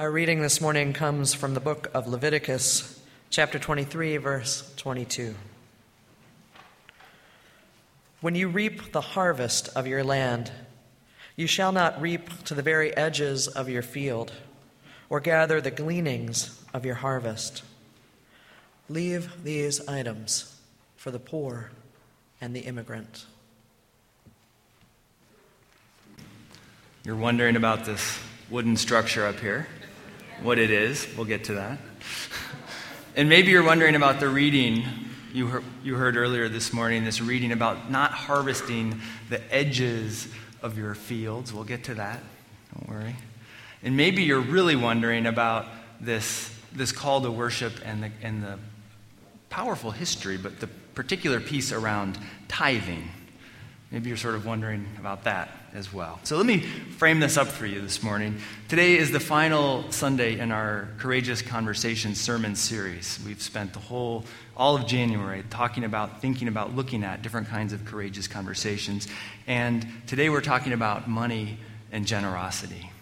Our reading this morning comes from the book of Leviticus, chapter 23, verse 22. When you reap the harvest of your land, you shall not reap to the very edges of your field, or gather the gleanings of your harvest. Leave these items for the poor and the immigrant. You're wondering about this wooden structure up here, what it is. We'll get to that. And maybe you're wondering about the reading you heard, you heard earlier this morning, this reading about not harvesting the edges of your fields. We'll get to that. Don't worry. And maybe you're really wondering about this, this call to worship and the, and the powerful history, but the particular piece around tithing. Maybe you're sort of wondering about that as well. So let me frame this up for you this morning. Today is the final Sunday in our Courageous Conversation sermon series. We've spent the whole, all of January, talking about, thinking about, looking at different kinds of courageous conversations. And today we're talking about money and generosity.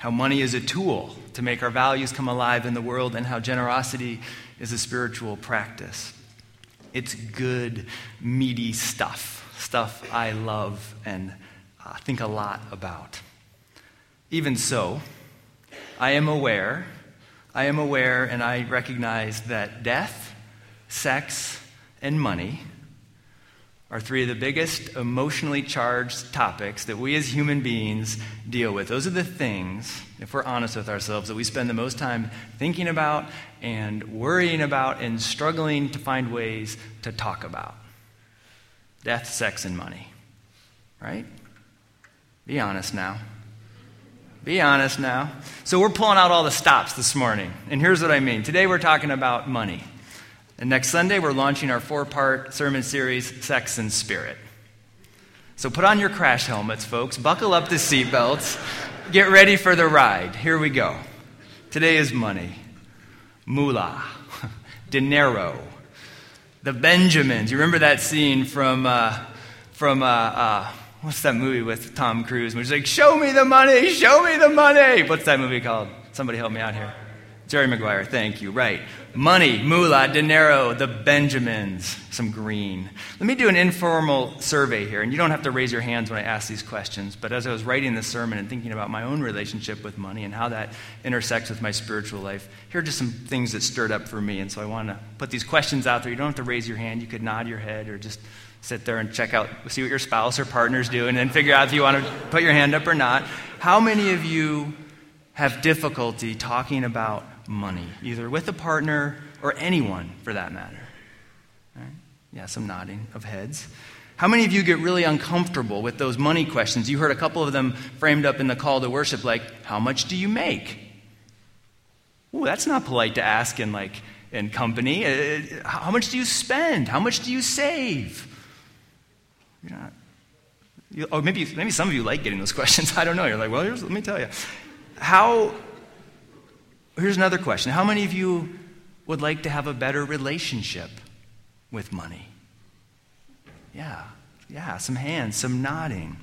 How money is a tool to make our values come alive in the world, and how generosity is a spiritual practice. It's good, meaty stuff stuff I love and uh, think a lot about. Even so, I am aware, I am aware, and I recognize that death, sex, and money are three of the biggest emotionally charged topics that we as human beings deal with. Those are the things, if we're honest with ourselves, that we spend the most time thinking about and worrying about and struggling to find ways to talk about death, sex, and money. Right? Be honest now. Be honest now. So, we're pulling out all the stops this morning. And here's what I mean. Today, we're talking about money. And next Sunday, we're launching our four part sermon series, Sex and Spirit. So, put on your crash helmets, folks. Buckle up the seatbelts. Get ready for the ride. Here we go. Today is money, moolah, dinero, the Benjamins. You remember that scene from, uh, from uh, uh, what's that movie with Tom Cruise? Which is like, show me the money, show me the money. What's that movie called? Somebody help me out here. Jerry Maguire, thank you. Right. Money, moolah, dinero, the Benjamins, some green. Let me do an informal survey here, and you don't have to raise your hands when I ask these questions. But as I was writing this sermon and thinking about my own relationship with money and how that intersects with my spiritual life, here are just some things that stirred up for me. And so I want to put these questions out there. You don't have to raise your hand, you could nod your head or just sit there and check out, see what your spouse or partner's doing, and then figure out if you want to put your hand up or not. How many of you have difficulty talking about money, either with a partner or anyone for that matter. Right? Yeah, some nodding of heads. How many of you get really uncomfortable with those money questions? You heard a couple of them framed up in the call to worship, like, how much do you make? Ooh, that's not polite to ask in like in company. Uh, how much do you spend? How much do you save? You're not. You, or maybe, maybe some of you like getting those questions. I don't know. You're like, well, let me tell you. How Here's another question How many of you would like to have a better relationship with money? Yeah, yeah, some hands, some nodding.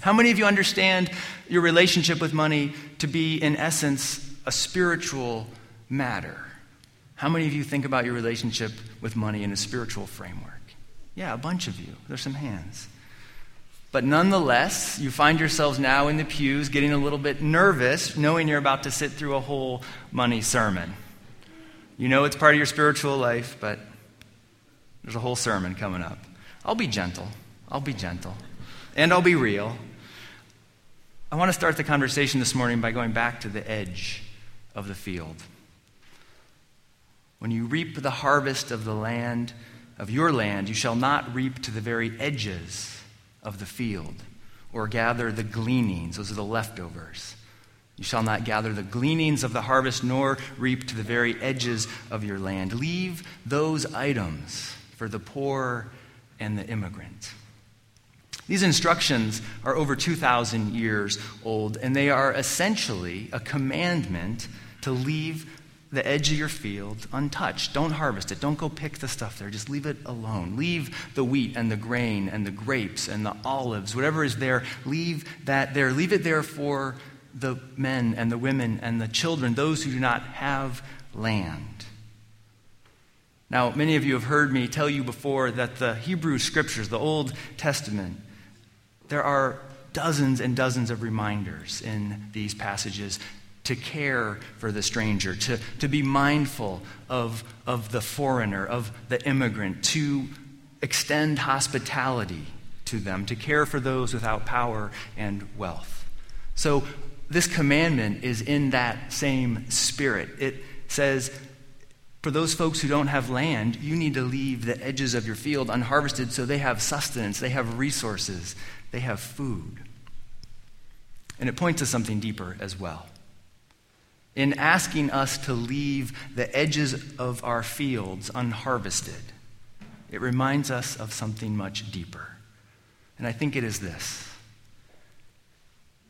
How many of you understand your relationship with money to be, in essence, a spiritual matter? How many of you think about your relationship with money in a spiritual framework? Yeah, a bunch of you. There's some hands. But nonetheless, you find yourselves now in the pews getting a little bit nervous, knowing you're about to sit through a whole money sermon. You know it's part of your spiritual life, but there's a whole sermon coming up. I'll be gentle. I'll be gentle. And I'll be real. I want to start the conversation this morning by going back to the edge of the field. When you reap the harvest of the land, of your land, you shall not reap to the very edges of the field, or gather the gleanings. Those are the leftovers. You shall not gather the gleanings of the harvest, nor reap to the very edges of your land. Leave those items for the poor and the immigrant. These instructions are over 2,000 years old, and they are essentially a commandment to leave the edge of your field untouched. Don't harvest it. Don't go pick the stuff there. Just leave it alone. Leave the wheat and the grain and the grapes and the olives, whatever is there, leave that there. Leave it there for the men and the women and the children, those who do not have land. Now, many of you have heard me tell you before that the Hebrew scriptures, the Old Testament, there are dozens and dozens of reminders in these passages to care for the stranger, to, to be mindful of, of the foreigner, of the immigrant, to extend hospitality to them, to care for those without power and wealth. So, this commandment is in that same spirit. It says, for those folks who don't have land, you need to leave the edges of your field unharvested so they have sustenance, they have resources, they have food. And it points to something deeper as well. In asking us to leave the edges of our fields unharvested, it reminds us of something much deeper. And I think it is this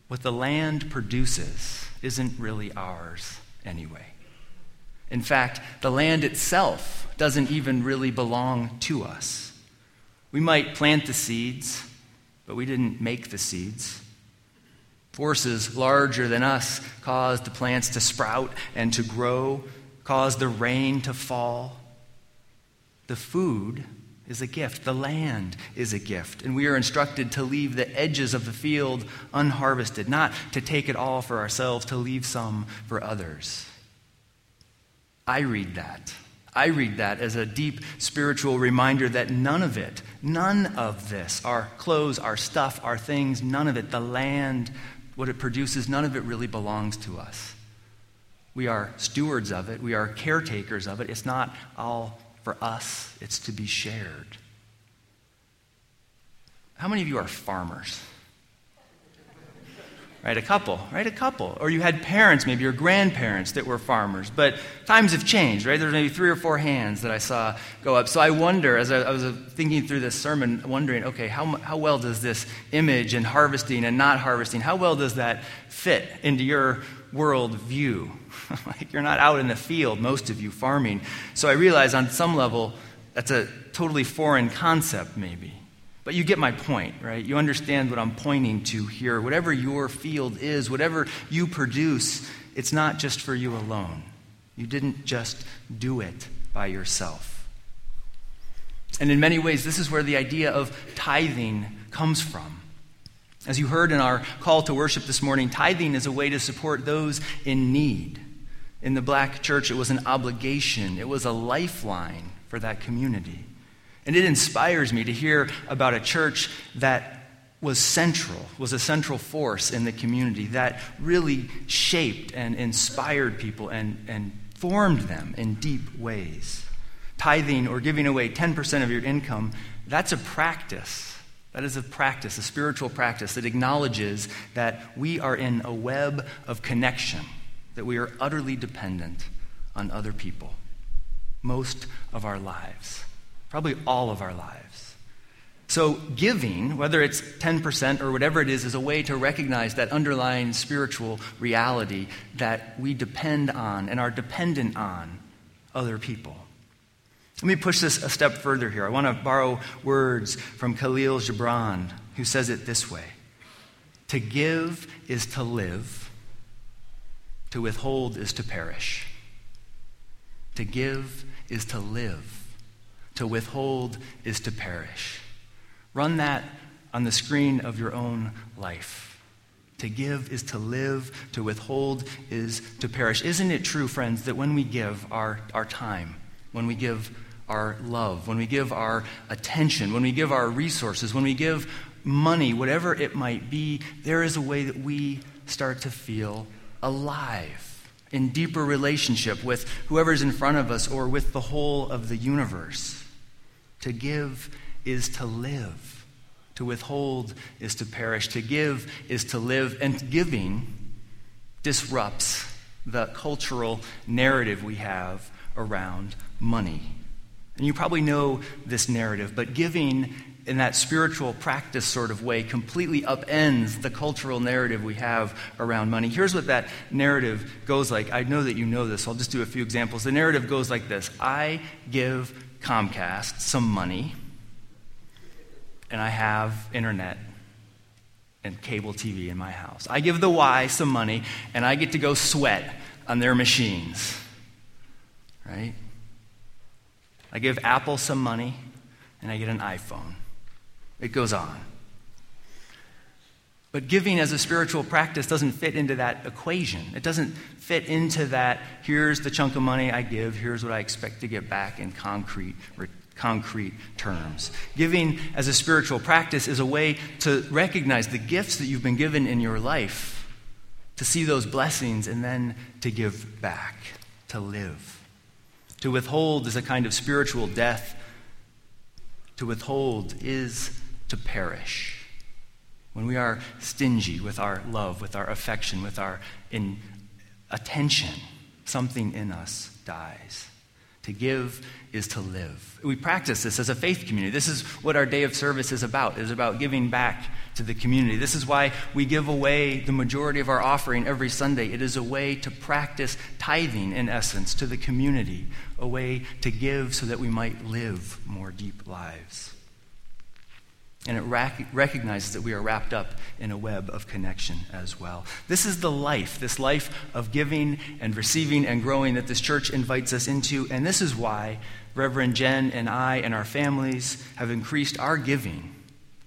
what the land produces isn't really ours anyway. In fact, the land itself doesn't even really belong to us. We might plant the seeds, but we didn't make the seeds. Forces larger than us caused the plants to sprout and to grow, caused the rain to fall. The food is a gift, the land is a gift, and we are instructed to leave the edges of the field unharvested, not to take it all for ourselves, to leave some for others. I read that. I read that as a deep spiritual reminder that none of it, none of this, our clothes, our stuff, our things, none of it, the land, what it produces, none of it really belongs to us. We are stewards of it, we are caretakers of it. It's not all for us, it's to be shared. How many of you are farmers? Right? A couple, right? A couple. Or you had parents, maybe your grandparents that were farmers. But times have changed, right? There's maybe three or four hands that I saw go up. So I wonder, as I, I was uh, thinking through this sermon, wondering, okay, how, how well does this image and harvesting and not harvesting, how well does that fit into your world view? like you're not out in the field, most of you, farming. So I realize on some level, that's a totally foreign concept, maybe. But you get my point, right? You understand what I'm pointing to here. Whatever your field is, whatever you produce, it's not just for you alone. You didn't just do it by yourself. And in many ways, this is where the idea of tithing comes from. As you heard in our call to worship this morning, tithing is a way to support those in need. In the black church, it was an obligation, it was a lifeline for that community. And it inspires me to hear about a church that was central, was a central force in the community that really shaped and inspired people and, and formed them in deep ways. Tithing or giving away 10% of your income, that's a practice. That is a practice, a spiritual practice that acknowledges that we are in a web of connection, that we are utterly dependent on other people most of our lives probably all of our lives. So, giving, whether it's 10% or whatever it is, is a way to recognize that underlying spiritual reality that we depend on and are dependent on other people. Let me push this a step further here. I want to borrow words from Khalil Gibran, who says it this way To give is to live, to withhold is to perish. To give is to live to withhold is to perish. Run that on the screen of your own life. To give is to live, to withhold is to perish. Isn't it true, friends, that when we give our, our time, when we give our love, when we give our attention, when we give our resources, when we give money, whatever it might be, there is a way that we start to feel alive in deeper relationship with whoever's in front of us or with the whole of the universe. To give is to live. To withhold is to perish. To give is to live. And giving disrupts the cultural narrative we have around money. And you probably know this narrative, but giving in that spiritual practice sort of way completely upends the cultural narrative we have around money. Here's what that narrative goes like. I know that you know this, so I'll just do a few examples. The narrative goes like this I give Comcast some money, and I have internet. and cable TV in my house. I give the Y some money, and I get to go sweat on their machines. Right? I give Apple some money, and I get an iPhone. It goes on. But giving as a spiritual practice doesn't fit into that equation. It doesn't fit into that, here's the chunk of money I give, here's what I expect to get back in concrete, concrete terms. Giving as a spiritual practice is a way to recognize the gifts that you've been given in your life, to see those blessings, and then to give back, to live. To withhold is a kind of spiritual death. To withhold is to perish. When we are stingy with our love, with our affection, with our in attention, something in us dies. To give is to live. We practice this as a faith community. This is what our day of service is about. Is about giving back to the community. This is why we give away the majority of our offering every Sunday. It is a way to practice tithing, in essence, to the community, a way to give so that we might live more deep lives. And it rac- recognizes that we are wrapped up in a web of connection as well. This is the life, this life of giving and receiving and growing that this church invites us into. And this is why Reverend Jen and I and our families have increased our giving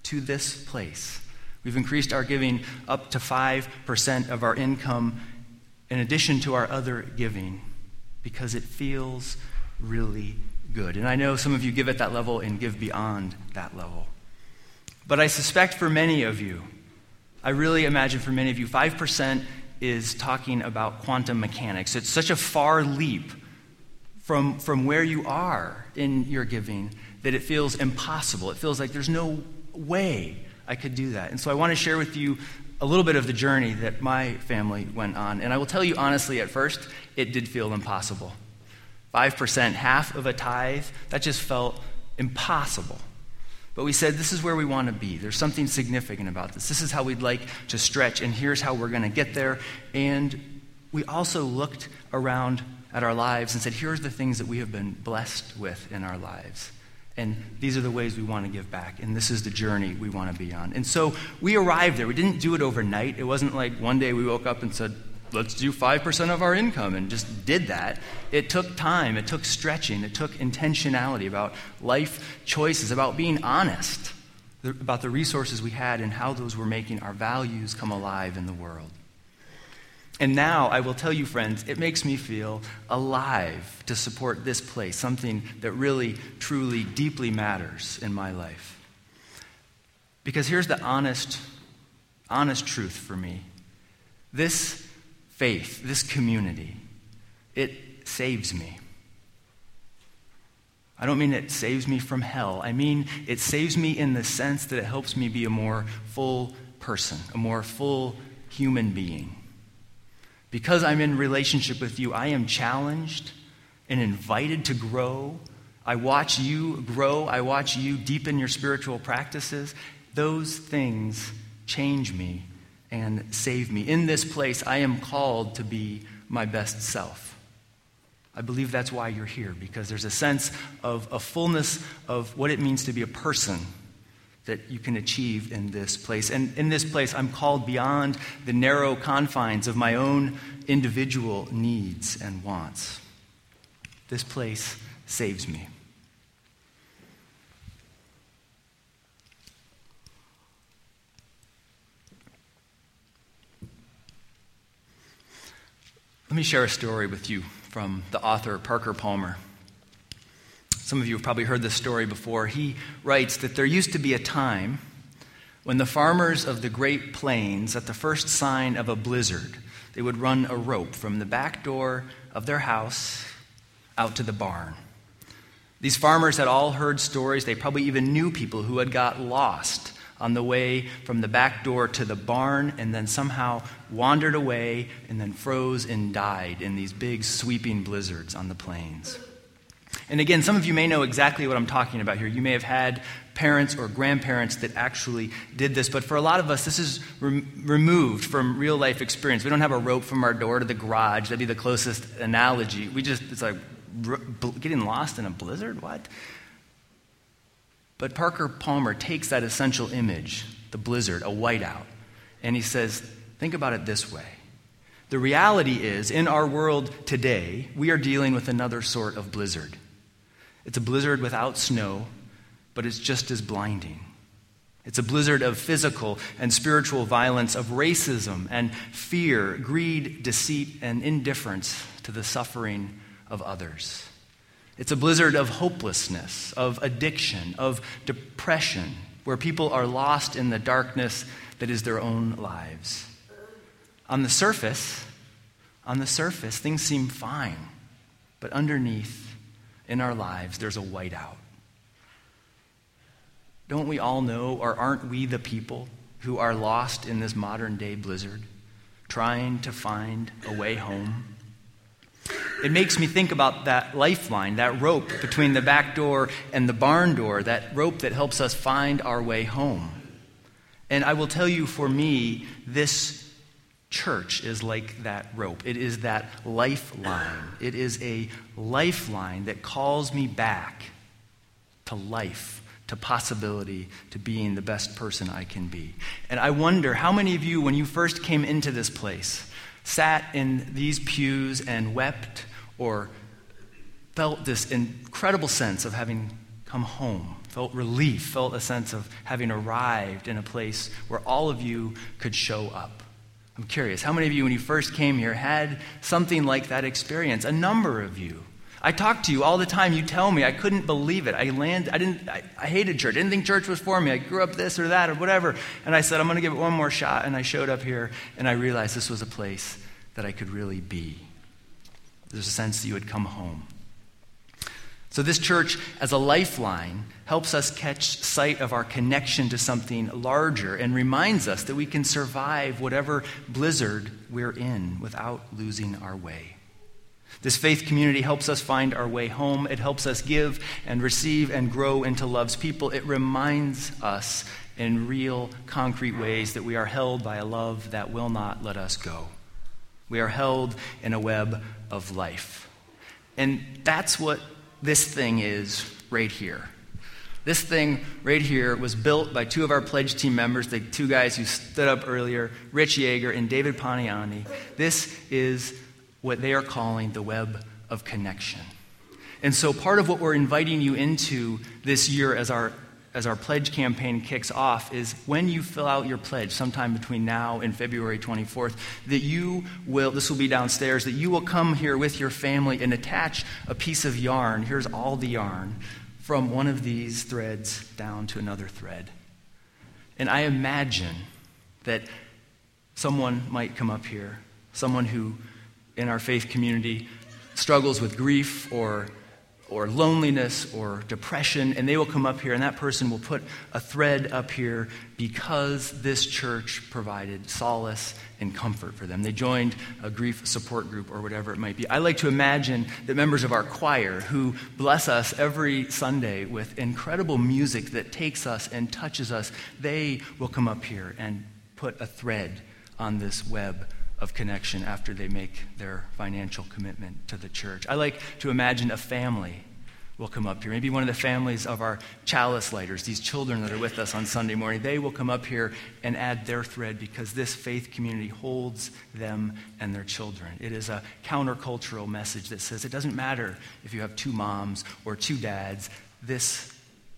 to this place. We've increased our giving up to 5% of our income in addition to our other giving because it feels really good. And I know some of you give at that level and give beyond that level. But I suspect for many of you, I really imagine for many of you, 5% is talking about quantum mechanics. It's such a far leap from, from where you are in your giving that it feels impossible. It feels like there's no way I could do that. And so I want to share with you a little bit of the journey that my family went on. And I will tell you honestly, at first, it did feel impossible. 5%, half of a tithe, that just felt impossible. But we said, this is where we want to be. There's something significant about this. This is how we'd like to stretch, and here's how we're going to get there. And we also looked around at our lives and said, here's the things that we have been blessed with in our lives. And these are the ways we want to give back. And this is the journey we want to be on. And so we arrived there. We didn't do it overnight. It wasn't like one day we woke up and said, let's do 5% of our income and just did that. It took time, it took stretching, it took intentionality about life choices, about being honest about the resources we had and how those were making our values come alive in the world. And now, I will tell you, friends, it makes me feel alive to support this place, something that really, truly, deeply matters in my life. Because here's the honest, honest truth for me. This faith, this community, it saves me. I don't mean it saves me from hell. I mean it saves me in the sense that it helps me be a more full person, a more full human being. Because I'm in relationship with you, I am challenged and invited to grow. I watch you grow. I watch you deepen your spiritual practices. Those things change me and save me. In this place, I am called to be my best self. I believe that's why you're here, because there's a sense of a fullness of what it means to be a person that you can achieve in this place. And in this place, I'm called beyond the narrow confines of my own individual needs and wants. This place saves me. Let me share a story with you from the author Parker Palmer. Some of you have probably heard this story before. He writes that there used to be a time when the farmers of the Great Plains, at the first sign of a blizzard, they would run a rope from the back door of their house out to the barn. These farmers had all heard stories. They probably even knew people who had got lost on the way from the back door to the barn and then somehow wandered away and then froze and died in these big sweeping blizzards on the plains. And again, some of you may know exactly what I'm talking about here. You may have had parents or grandparents that actually did this, but for a lot of us, this is re- removed from real life experience. We don't have a rope from our door to the garage. That'd be the closest analogy. We just, it's like getting lost in a blizzard? What? But Parker Palmer takes that essential image, the blizzard, a whiteout, And he says, think about it this way. The reality is, in our world today, we are dealing with another sort of blizzard. It's a blizzard without snow, but it's just as blinding. It's a blizzard of physical and spiritual violence, of racism and fear, greed, deceit, and indifference to the suffering of others. It's a blizzard of hopelessness, of addiction, of depression, where people are lost in the darkness that is their own lives. On the surface, on the surface, things seem fine, but underneath, in our lives, there's a whiteout. Don't we all know, or aren't we the people who are lost in this modern day blizzard, trying to find a way home? It makes me think about that lifeline, that rope between the back door and the barn door, that rope that helps us find our way home. And I will tell you, for me, this church is like that rope. It is that lifeline. It is a lifeline that calls me back to life, to possibility, to being the best person I can be. And I wonder how many of you, when you first came into this place, sat in these pews and wept or felt this incredible sense of having come home, felt relief, felt a sense of having arrived in a place where all of you could show up. I'm curious, how many of you, when you first came here, had something like that experience? A number of you. I talk to you all the time. You tell me I couldn't believe it. I land. I didn't. I, I hated church. I didn't think church was for me. I grew up this or that or whatever. And I said I'm going to give it one more shot. And I showed up here, and I realized this was a place that I could really be. There's a sense that you had come home. So, this church, as a lifeline, helps us catch sight of our connection to something larger and reminds us that we can survive whatever blizzard we're in without losing our way. This faith community helps us find our way home. It helps us give and receive and grow into love's people. It reminds us in real, concrete ways that we are held by a love that will not let us go. We are held in a web of life. And that's what this thing is right here. This thing right here was built by two of our pledge team members, the two guys who stood up earlier, Rich Yeager and David Paniani. This is what they are calling the web of connection. And so, part of what we're inviting you into this year as our as our pledge campaign kicks off is when you fill out your pledge sometime between now and February 24th that you will this will be downstairs that you will come here with your family and attach a piece of yarn here's all the yarn from one of these threads down to another thread. And I imagine that someone might come up here someone who in our faith community struggles with grief or or loneliness or depression, and they will come up here, and that person will put a thread up here because this church provided solace and comfort for them. They joined a grief support group or whatever it might be. I like to imagine that members of our choir who bless us every Sunday with incredible music that takes us and touches us, they will come up here and put a thread on this web of connection after they make their financial commitment to the church. I like to imagine a family will come up here. Maybe one of the families of our chalice lighters, these children that are with us on Sunday morning, they will come up here and add their thread because this faith community holds them and their children. It is a countercultural message that says it doesn't matter if you have two moms or two dads, this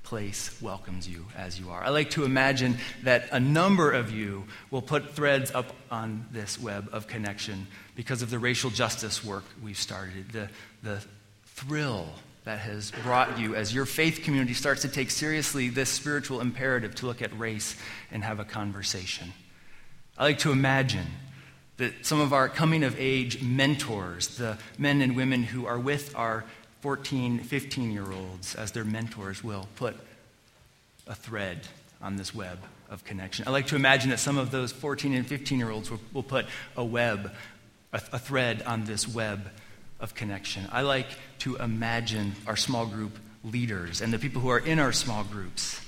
place welcomes you as you are. I like to imagine that a number of you will put threads up on this web of connection because of the racial justice work we've started, the, the thrill that has brought you as your faith community starts to take seriously this spiritual imperative to look at race and have a conversation. I like to imagine that some of our coming of age mentors, the men and women who are with our 14, 15 year olds as their mentors will put a thread on this web of connection. I like to imagine that some of those 14 and 15 year olds will, will, put a web, a, a thread on this web of connection. I like to imagine our small group leaders and the people who are in our small groups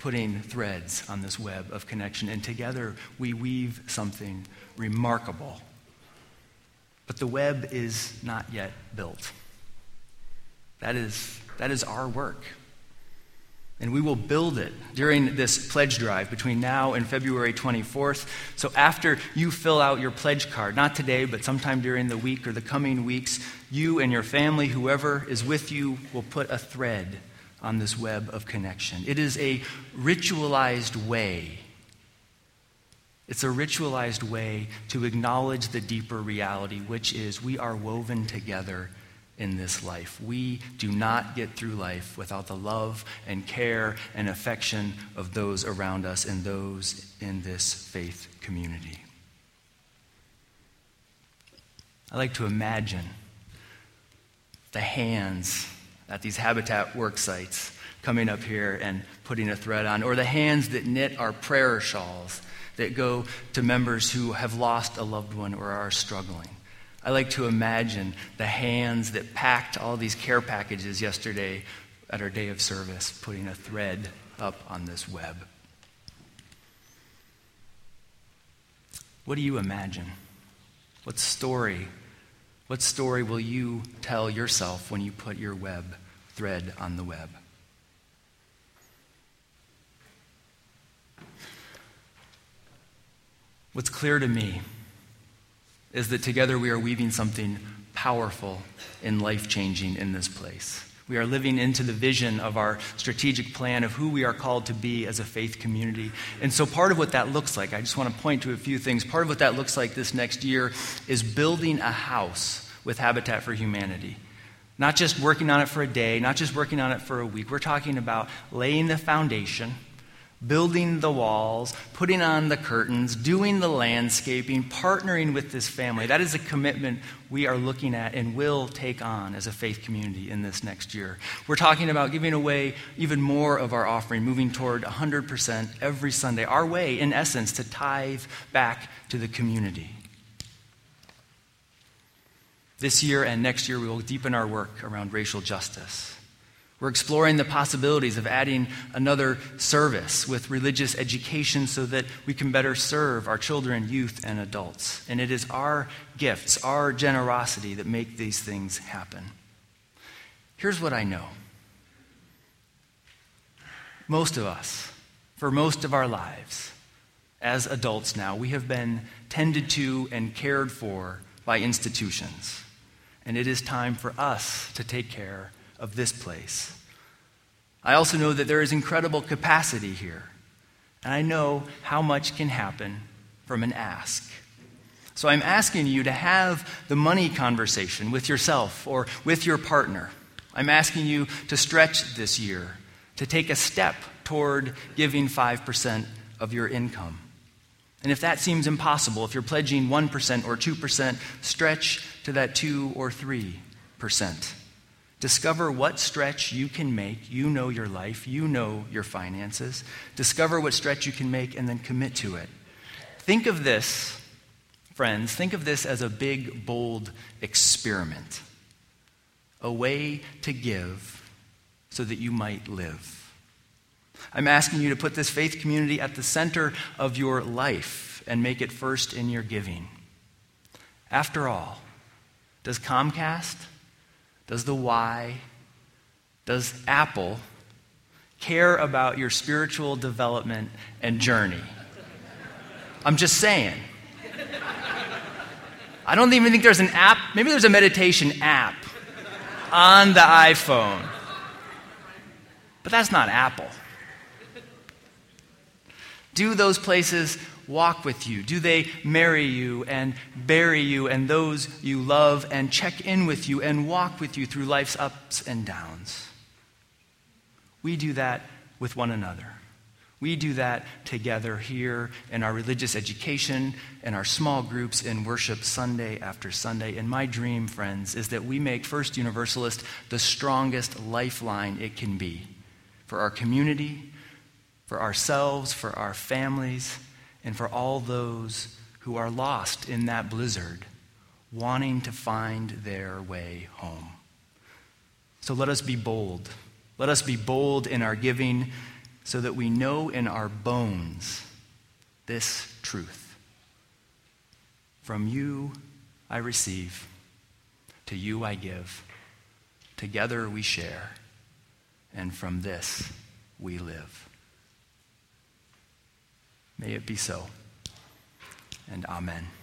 putting threads on this web of connection. And together we weave something remarkable. But the web is not yet built. That is, that is our work. And we will build it during this pledge drive between now and February 24th. So after you fill out your pledge card, not today, but sometime during the week or the coming weeks, you and your family, whoever is with you, will put a thread on this web of connection. It is a ritualized way. It's a ritualized way to acknowledge the deeper reality, which is we are woven together in this life. We do not get through life without the love and care and affection of those around us and those in this faith community. I like to imagine the hands at these habitat work sites coming up here and putting a thread on, or the hands that knit our prayer shawls that go to members who have lost a loved one or are struggling. I like to imagine the hands that packed all these care packages yesterday at our day of service, putting a thread up on this web. What do you imagine? What story? What story will you tell yourself when you put your web thread on the web? What's clear to me is that together we are weaving something powerful and life changing in this place. We are living into the vision of our strategic plan of who we are called to be as a faith community. And so, part of what that looks like, I just want to point to a few things. Part of what that looks like this next year is building a house with Habitat for Humanity. Not just working on it for a day, not just working on it for a week. We're talking about laying the foundation building the walls, putting on the curtains, doing the landscaping, partnering with this family. That is a commitment we are looking at and will take on as a faith community in this next year. We're talking about giving away even more of our offering, moving toward 100% every Sunday. Our way, in essence, to tithe back to the community. This year and next year, we will deepen our work around racial justice. We're exploring the possibilities of adding another service with religious education so that we can better serve our children, youth, and adults. And it is our gifts, our generosity that make these things happen. Here's what I know most of us, for most of our lives, as adults now, we have been tended to and cared for by institutions. And it is time for us to take care of this place. I also know that there is incredible capacity here. And I know how much can happen from an ask. So I'm asking you to have the money conversation with yourself or with your partner. I'm asking you to stretch this year, to take a step toward giving 5% of your income. And if that seems impossible, if you're pledging 1% or 2%, stretch to that 2 or 3%. Discover what stretch you can make. You know your life, you know your finances. Discover what stretch you can make and then commit to it. Think of this, friends, think of this as a big, bold experiment. A way to give so that you might live. I'm asking you to put this faith community at the center of your life and make it first in your giving. After all, does Comcast does the Y, does Apple care about your spiritual development and journey? I'm just saying. I don't even think there's an app, maybe there's a meditation app on the iPhone. But that's not Apple. Do those places walk with you? Do they marry you and bury you and those you love and check in with you and walk with you through life's ups and downs? We do that with one another. We do that together here in our religious education and our small groups in worship Sunday after Sunday. And my dream, friends, is that we make First Universalist the strongest lifeline it can be for our community, for ourselves, for our families, and for all those who are lost in that blizzard, wanting to find their way home. So let us be bold. Let us be bold in our giving so that we know in our bones this truth. From you I receive, to you I give. Together we share, and from this we live. May it be so. And amen.